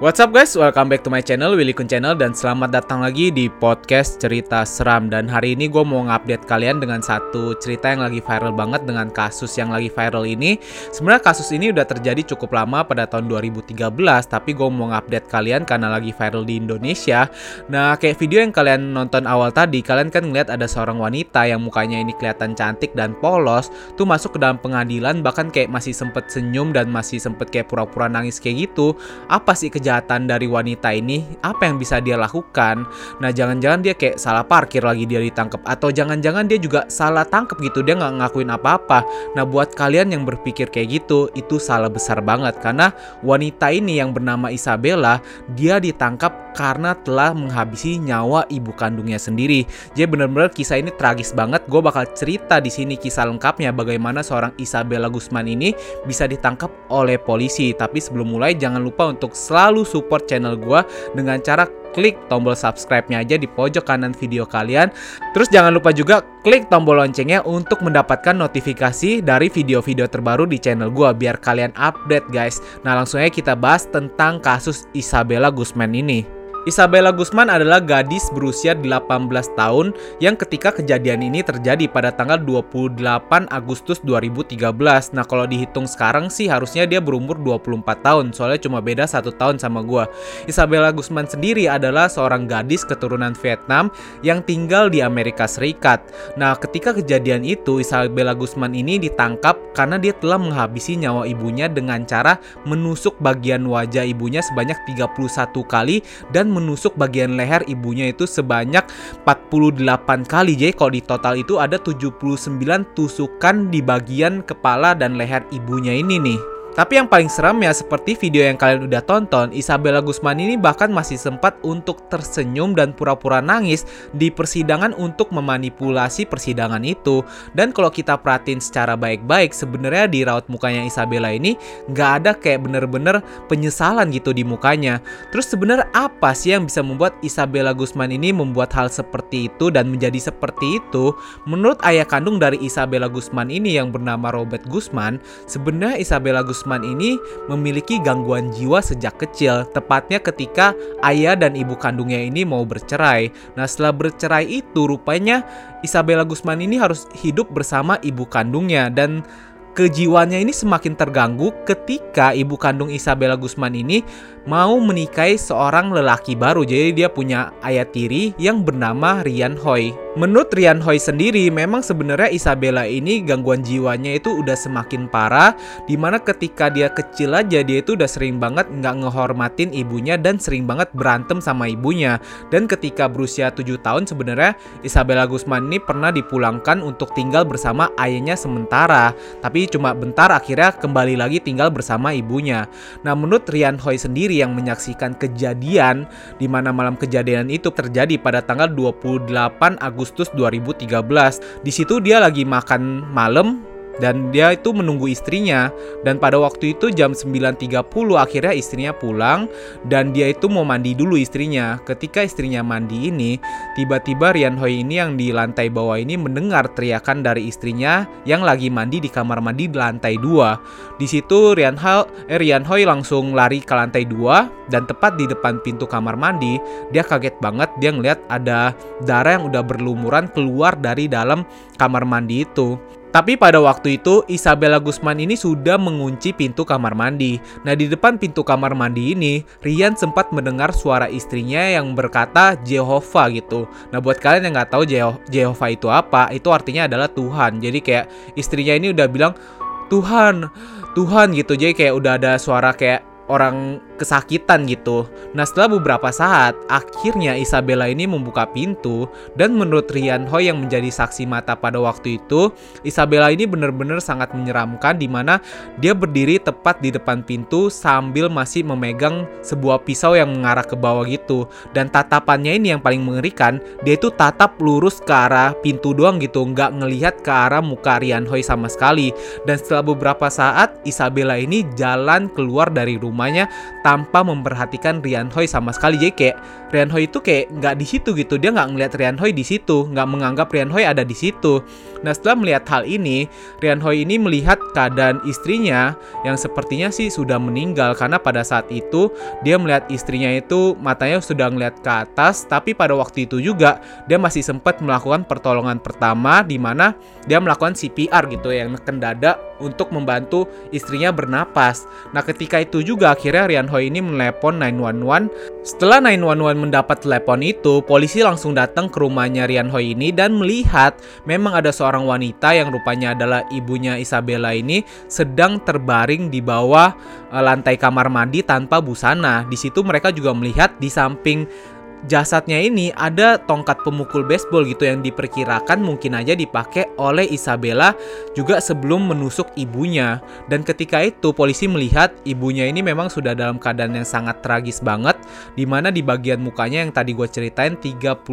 What's up guys, welcome back to my channel, Willy Kun Channel Dan selamat datang lagi di podcast cerita seram. Dan hari ini gue mau ngupdate kalian dengan satu cerita yang lagi viral banget Dengan kasus yang lagi viral ini. Sebenarnya kasus ini udah terjadi cukup lama pada tahun 2013 Tapi gue mau ngupdate kalian karena lagi viral di Indonesia. Nah kayak video yang kalian nonton awal tadi Kalian kan ngeliat ada seorang wanita yang mukanya ini kelihatan cantik dan polos Tuh masuk ke dalam pengadilan bahkan kayak masih sempet senyum dan masih sempet kayak pura-pura nangis kayak gitu. Apa sih kejadian kejahatan dari wanita ini, apa yang bisa dia lakukan? Nah, jangan-jangan dia kayak salah parkir lagi dia ditangkap atau jangan-jangan dia juga salah tangkap gitu, dia nggak ngakuin apa-apa. Nah, buat kalian yang berpikir kayak gitu, itu salah besar banget karena wanita ini yang bernama Isabella, dia ditangkap karena telah menghabisi nyawa ibu kandungnya sendiri. Jadi bener-bener kisah ini tragis banget. Gue bakal cerita di sini kisah lengkapnya bagaimana seorang Isabella Guzman ini bisa ditangkap oleh polisi. Tapi sebelum mulai jangan lupa untuk selalu support channel gue dengan cara klik tombol subscribe-nya aja di pojok kanan video kalian. Terus jangan lupa juga klik tombol loncengnya untuk mendapatkan notifikasi dari video-video terbaru di channel gue biar kalian update guys. Nah langsung aja kita bahas tentang kasus Isabella Guzman ini. Isabella Guzman adalah gadis berusia 18 tahun yang ketika kejadian ini terjadi pada tanggal 28 Agustus 2013. Nah kalau dihitung sekarang sih harusnya dia berumur 24 tahun soalnya cuma beda satu tahun sama gue. Isabella Guzman sendiri adalah seorang gadis keturunan Vietnam yang tinggal di Amerika Serikat. Nah ketika kejadian itu Isabella Guzman ini ditangkap karena dia telah menghabisi nyawa ibunya dengan cara menusuk bagian wajah ibunya sebanyak 31 kali dan menusuk bagian leher ibunya itu sebanyak 48 kali. Jadi kalau di total itu ada 79 tusukan di bagian kepala dan leher ibunya ini nih. Tapi yang paling seram ya seperti video yang kalian udah tonton, Isabella Guzman ini bahkan masih sempat untuk tersenyum dan pura-pura nangis di persidangan untuk memanipulasi persidangan itu. Dan kalau kita perhatiin secara baik-baik, sebenarnya di raut mukanya Isabella ini nggak ada kayak bener-bener penyesalan gitu di mukanya. Terus sebenarnya apa sih yang bisa membuat Isabella Guzman ini membuat hal seperti itu dan menjadi seperti itu? Menurut ayah kandung dari Isabella Guzman ini yang bernama Robert Guzman, sebenarnya Isabella Guzman Usman ini memiliki gangguan jiwa sejak kecil, tepatnya ketika ayah dan ibu kandungnya ini mau bercerai. Nah, setelah bercerai itu rupanya Isabella Guzman ini harus hidup bersama ibu kandungnya dan kejiwaannya ini semakin terganggu ketika ibu kandung Isabella Guzman ini mau menikahi seorang lelaki baru. Jadi dia punya ayah tiri yang bernama Rian Hoi. Menurut Rian Hoi sendiri, memang sebenarnya Isabella ini gangguan jiwanya itu udah semakin parah, di mana ketika dia kecil aja dia itu udah sering banget nggak ngehormatin ibunya dan sering banget berantem sama ibunya. Dan ketika berusia 7 tahun sebenarnya Isabella Guzman ini pernah dipulangkan untuk tinggal bersama ayahnya sementara, tapi cuma bentar akhirnya kembali lagi tinggal bersama ibunya. Nah menurut Rian Hoi sendiri yang menyaksikan kejadian di mana malam kejadian itu terjadi pada tanggal 28 Agustus Agustus 2013. Di situ dia lagi makan malam dan dia itu menunggu istrinya. Dan pada waktu itu jam 9.30 akhirnya istrinya pulang. Dan dia itu mau mandi dulu istrinya. Ketika istrinya mandi ini tiba-tiba Rian Hoi ini yang di lantai bawah ini mendengar teriakan dari istrinya yang lagi mandi di kamar mandi di lantai 2 di situ Rian, Hal, eh, Rian Hoi langsung lari ke lantai 2 dan tepat di depan pintu kamar mandi dia kaget banget. Dia ngeliat ada darah yang udah berlumuran keluar dari dalam kamar mandi itu tapi pada waktu itu Isabella Guzman ini sudah mengunci pintu kamar mandi. Nah di depan pintu kamar mandi ini Rian sempat mendengar suara istrinya yang berkata Jehovah gitu. Nah buat kalian yang nggak tahu Jehovah itu apa, itu artinya adalah Tuhan. Jadi kayak istrinya ini udah bilang Tuhan, Tuhan gitu. Jadi kayak udah ada suara kayak orang kesakitan gitu. Nah setelah beberapa saat, akhirnya Isabella ini membuka pintu dan menurut Rian Hoi yang menjadi saksi mata pada waktu itu, Isabella ini benar-benar sangat menyeramkan di mana dia berdiri tepat di depan pintu sambil masih memegang sebuah pisau yang mengarah ke bawah gitu. Dan tatapannya ini yang paling mengerikan, dia itu tatap lurus ke arah pintu doang gitu, nggak ngelihat ke arah muka Rian Hoi sama sekali. Dan setelah beberapa saat, Isabella ini jalan keluar dari rumahnya tanpa memperhatikan Rian Hoi sama sekali. Jadi kayak Rian Hoi itu kayak nggak di situ gitu. Dia nggak ngeliat Rian Hoi di situ nggak menganggap Rian Hoi ada di situ nah setelah melihat hal ini Rian Hoi ini melihat keadaan istrinya yang sepertinya sih sudah meninggal karena pada saat itu dia melihat istrinya itu matanya sudah ngeliat ke atas tapi pada waktu itu juga dia masih sempat melakukan pertolongan pertama di mana dia melakukan CPR gitu yang neken dada untuk membantu istrinya bernapas. Nah, ketika itu juga akhirnya Rian Hoi ini menelepon 911. Setelah 911 mendapat telepon itu, polisi langsung datang ke rumahnya Rian Hoi ini dan melihat memang ada seorang wanita yang rupanya adalah ibunya Isabella ini sedang terbaring di bawah eh, lantai kamar mandi tanpa busana. Di situ mereka juga melihat di samping jasadnya ini ada tongkat pemukul baseball gitu yang diperkirakan mungkin aja dipakai oleh Isabella juga sebelum menusuk ibunya. Dan ketika itu polisi melihat ibunya ini memang sudah dalam keadaan yang sangat tragis banget di mana di bagian mukanya yang tadi gue ceritain 31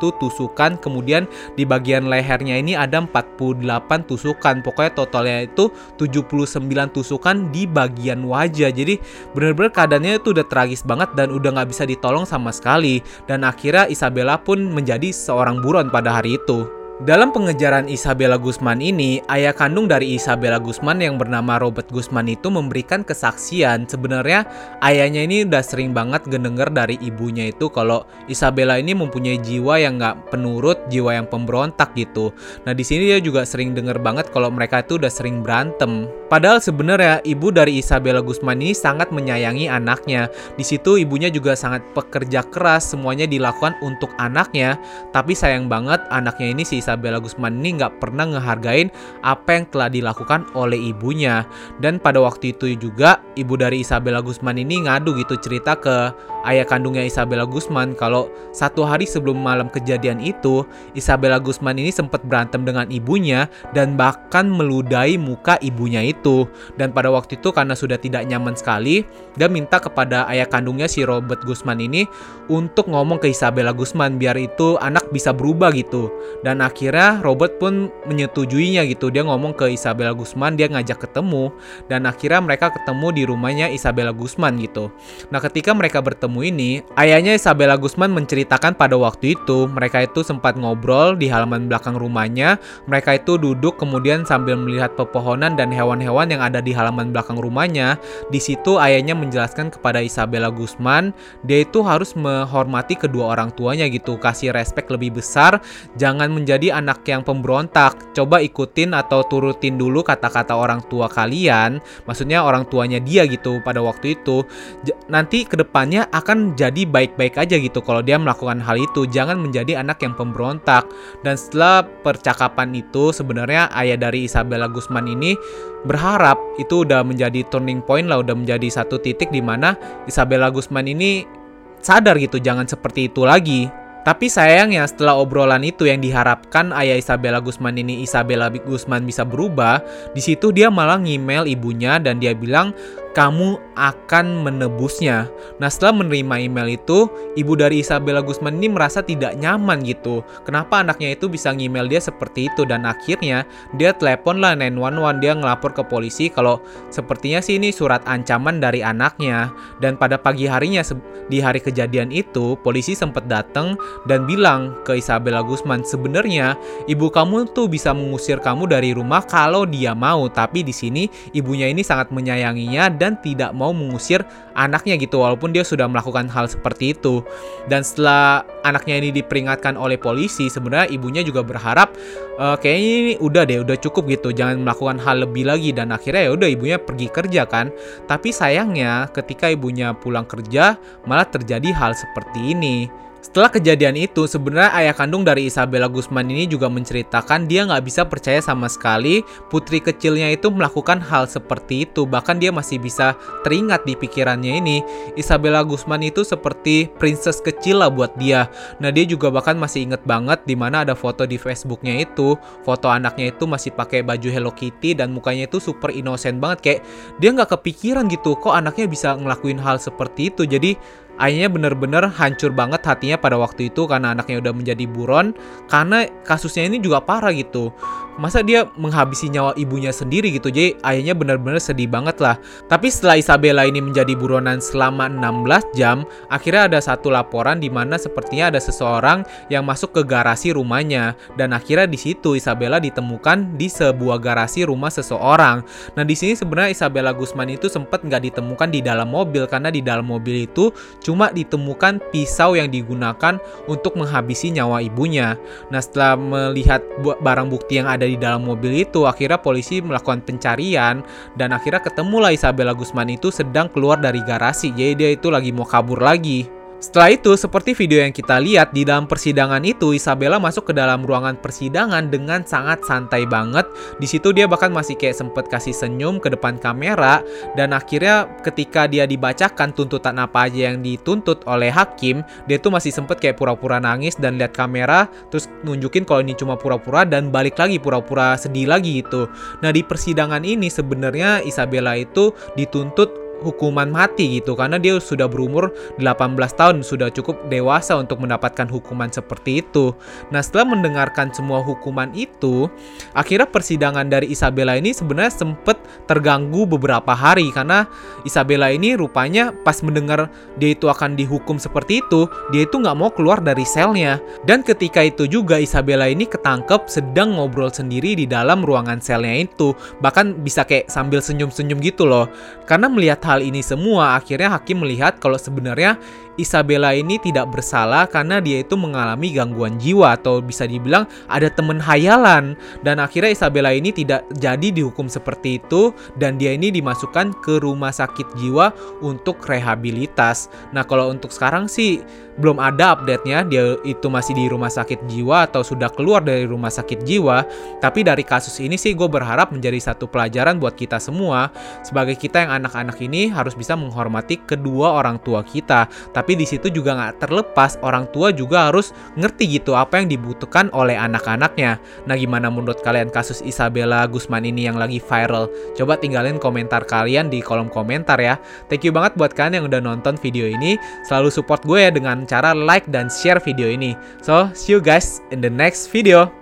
tusukan kemudian di bagian lehernya ini ada 48 tusukan. Pokoknya totalnya itu 79 tusukan di bagian wajah. Jadi bener-bener keadaannya itu udah tragis banget dan udah nggak bisa ditolong sama sekali dan akhirnya Isabella pun menjadi seorang buron pada hari itu. Dalam pengejaran Isabella Guzman ini, ayah kandung dari Isabella Guzman yang bernama Robert Guzman itu memberikan kesaksian sebenarnya ayahnya ini udah sering banget ngedenger dari ibunya itu kalau Isabella ini mempunyai jiwa yang nggak penurut, jiwa yang pemberontak gitu. Nah di sini dia juga sering denger banget kalau mereka itu udah sering berantem. Padahal sebenarnya ibu dari Isabella Guzman ini sangat menyayangi anaknya. Di situ ibunya juga sangat pekerja keras, semuanya dilakukan untuk anaknya. Tapi sayang banget anaknya ini si Isabella Isabella Guzman ini nggak pernah ngehargain apa yang telah dilakukan oleh ibunya. Dan pada waktu itu juga ibu dari Isabella Guzman ini ngadu gitu cerita ke ayah kandungnya Isabella Guzman kalau satu hari sebelum malam kejadian itu Isabella Guzman ini sempat berantem dengan ibunya dan bahkan meludahi muka ibunya itu. Dan pada waktu itu karena sudah tidak nyaman sekali, dia minta kepada ayah kandungnya si Robert Guzman ini untuk ngomong ke Isabella Guzman biar itu anak bisa berubah gitu. Dan akhirnya akhirnya Robert pun menyetujuinya gitu. Dia ngomong ke Isabella Guzman dia ngajak ketemu. Dan akhirnya mereka ketemu di rumahnya Isabella Guzman gitu. Nah ketika mereka bertemu ini ayahnya Isabella Guzman menceritakan pada waktu itu mereka itu sempat ngobrol di halaman belakang rumahnya. Mereka itu duduk kemudian sambil melihat pepohonan dan hewan-hewan yang ada di halaman belakang rumahnya. Di situ ayahnya menjelaskan kepada Isabella Guzman dia itu harus menghormati kedua orang tuanya gitu. Kasih respect lebih besar jangan menjadi anak yang pemberontak, coba ikutin atau turutin dulu kata-kata orang tua kalian, maksudnya orang tuanya dia gitu pada waktu itu. J nanti ke depannya akan jadi baik-baik aja gitu kalau dia melakukan hal itu. Jangan menjadi anak yang pemberontak. Dan setelah percakapan itu sebenarnya ayah dari Isabella Guzman ini berharap itu udah menjadi turning point lah, udah menjadi satu titik di mana Isabella Guzman ini sadar gitu jangan seperti itu lagi tapi sayangnya setelah obrolan itu yang diharapkan ayah Isabella Guzman ini Isabella Guzman bisa berubah, di situ dia malah ngemail ibunya dan dia bilang kamu akan menebusnya. Nah setelah menerima email itu, ibu dari Isabella Guzman ini merasa tidak nyaman gitu. Kenapa anaknya itu bisa ngemail dia seperti itu dan akhirnya dia telepon lah 911 dia ngelapor ke polisi kalau sepertinya sih ini surat ancaman dari anaknya. Dan pada pagi harinya di hari kejadian itu, polisi sempat datang dan bilang ke Isabella Guzman sebenarnya ibu kamu tuh bisa mengusir kamu dari rumah kalau dia mau, tapi di sini ibunya ini sangat menyayanginya dan tidak mau mengusir anaknya gitu walaupun dia sudah melakukan hal seperti itu. Dan setelah anaknya ini diperingatkan oleh polisi, sebenarnya ibunya juga berharap e, kayaknya ini udah deh, udah cukup gitu, jangan melakukan hal lebih lagi dan akhirnya ya udah ibunya pergi kerja kan. Tapi sayangnya ketika ibunya pulang kerja malah terjadi hal seperti ini. Setelah kejadian itu, sebenarnya ayah kandung dari Isabella Guzman ini juga menceritakan dia nggak bisa percaya sama sekali putri kecilnya itu melakukan hal seperti itu. Bahkan dia masih bisa teringat di pikirannya ini, Isabella Guzman itu seperti princess kecil lah buat dia. Nah dia juga bahkan masih inget banget di mana ada foto di Facebooknya itu, foto anaknya itu masih pakai baju Hello Kitty dan mukanya itu super innocent banget kayak dia nggak kepikiran gitu kok anaknya bisa ngelakuin hal seperti itu. Jadi ayahnya bener-bener hancur banget hatinya pada waktu itu karena anaknya udah menjadi buron. Karena kasusnya ini juga parah gitu masa dia menghabisi nyawa ibunya sendiri gitu. Jadi ayahnya benar-benar sedih banget lah. Tapi setelah Isabella ini menjadi buronan selama 16 jam, akhirnya ada satu laporan di mana sepertinya ada seseorang yang masuk ke garasi rumahnya dan akhirnya di situ Isabella ditemukan di sebuah garasi rumah seseorang. Nah di sini sebenarnya Isabella Guzman itu sempat nggak ditemukan di dalam mobil karena di dalam mobil itu cuma ditemukan pisau yang digunakan untuk menghabisi nyawa ibunya. Nah setelah melihat barang bukti yang ada di dalam mobil itu, akhirnya polisi melakukan pencarian dan akhirnya ketemulah Isabella Guzman itu sedang keluar dari garasi. Jadi dia itu lagi mau kabur lagi. Setelah itu, seperti video yang kita lihat di dalam persidangan itu, Isabella masuk ke dalam ruangan persidangan dengan sangat santai banget. Di situ dia bahkan masih kayak sempet kasih senyum ke depan kamera dan akhirnya ketika dia dibacakan tuntutan apa aja yang dituntut oleh hakim, dia tuh masih sempet kayak pura-pura nangis dan lihat kamera terus nunjukin kalau ini cuma pura-pura dan balik lagi pura-pura sedih lagi gitu. Nah, di persidangan ini sebenarnya Isabella itu dituntut hukuman mati gitu karena dia sudah berumur 18 tahun sudah cukup dewasa untuk mendapatkan hukuman seperti itu. Nah, setelah mendengarkan semua hukuman itu, akhirnya persidangan dari Isabella ini sebenarnya sempat terganggu beberapa hari karena Isabella ini rupanya pas mendengar dia itu akan dihukum seperti itu, dia itu nggak mau keluar dari selnya. Dan ketika itu juga Isabella ini ketangkep sedang ngobrol sendiri di dalam ruangan selnya itu, bahkan bisa kayak sambil senyum-senyum gitu loh. Karena melihat hal ini semua, akhirnya hakim melihat kalau sebenarnya Isabella ini tidak bersalah karena dia itu mengalami gangguan jiwa atau bisa dibilang ada temen hayalan dan akhirnya Isabella ini tidak jadi dihukum seperti itu dan dia ini dimasukkan ke rumah sakit jiwa untuk rehabilitas. Nah kalau untuk sekarang sih belum ada update-nya. Dia itu masih di rumah sakit jiwa atau sudah keluar dari rumah sakit jiwa. Tapi dari kasus ini sih gue berharap menjadi satu pelajaran buat kita semua. Sebagai kita yang anak-anak ini harus bisa menghormati kedua orang tua kita. Tapi di situ juga nggak terlepas orang tua juga harus ngerti gitu apa yang dibutuhkan oleh anak-anaknya. Nah gimana menurut kalian kasus Isabella Gusman ini yang lagi viral? Coba tinggalin komentar kalian di kolom komentar ya. Thank you banget buat kalian yang udah nonton video ini. Selalu support gue ya dengan cara like dan share video ini. So see you guys in the next video.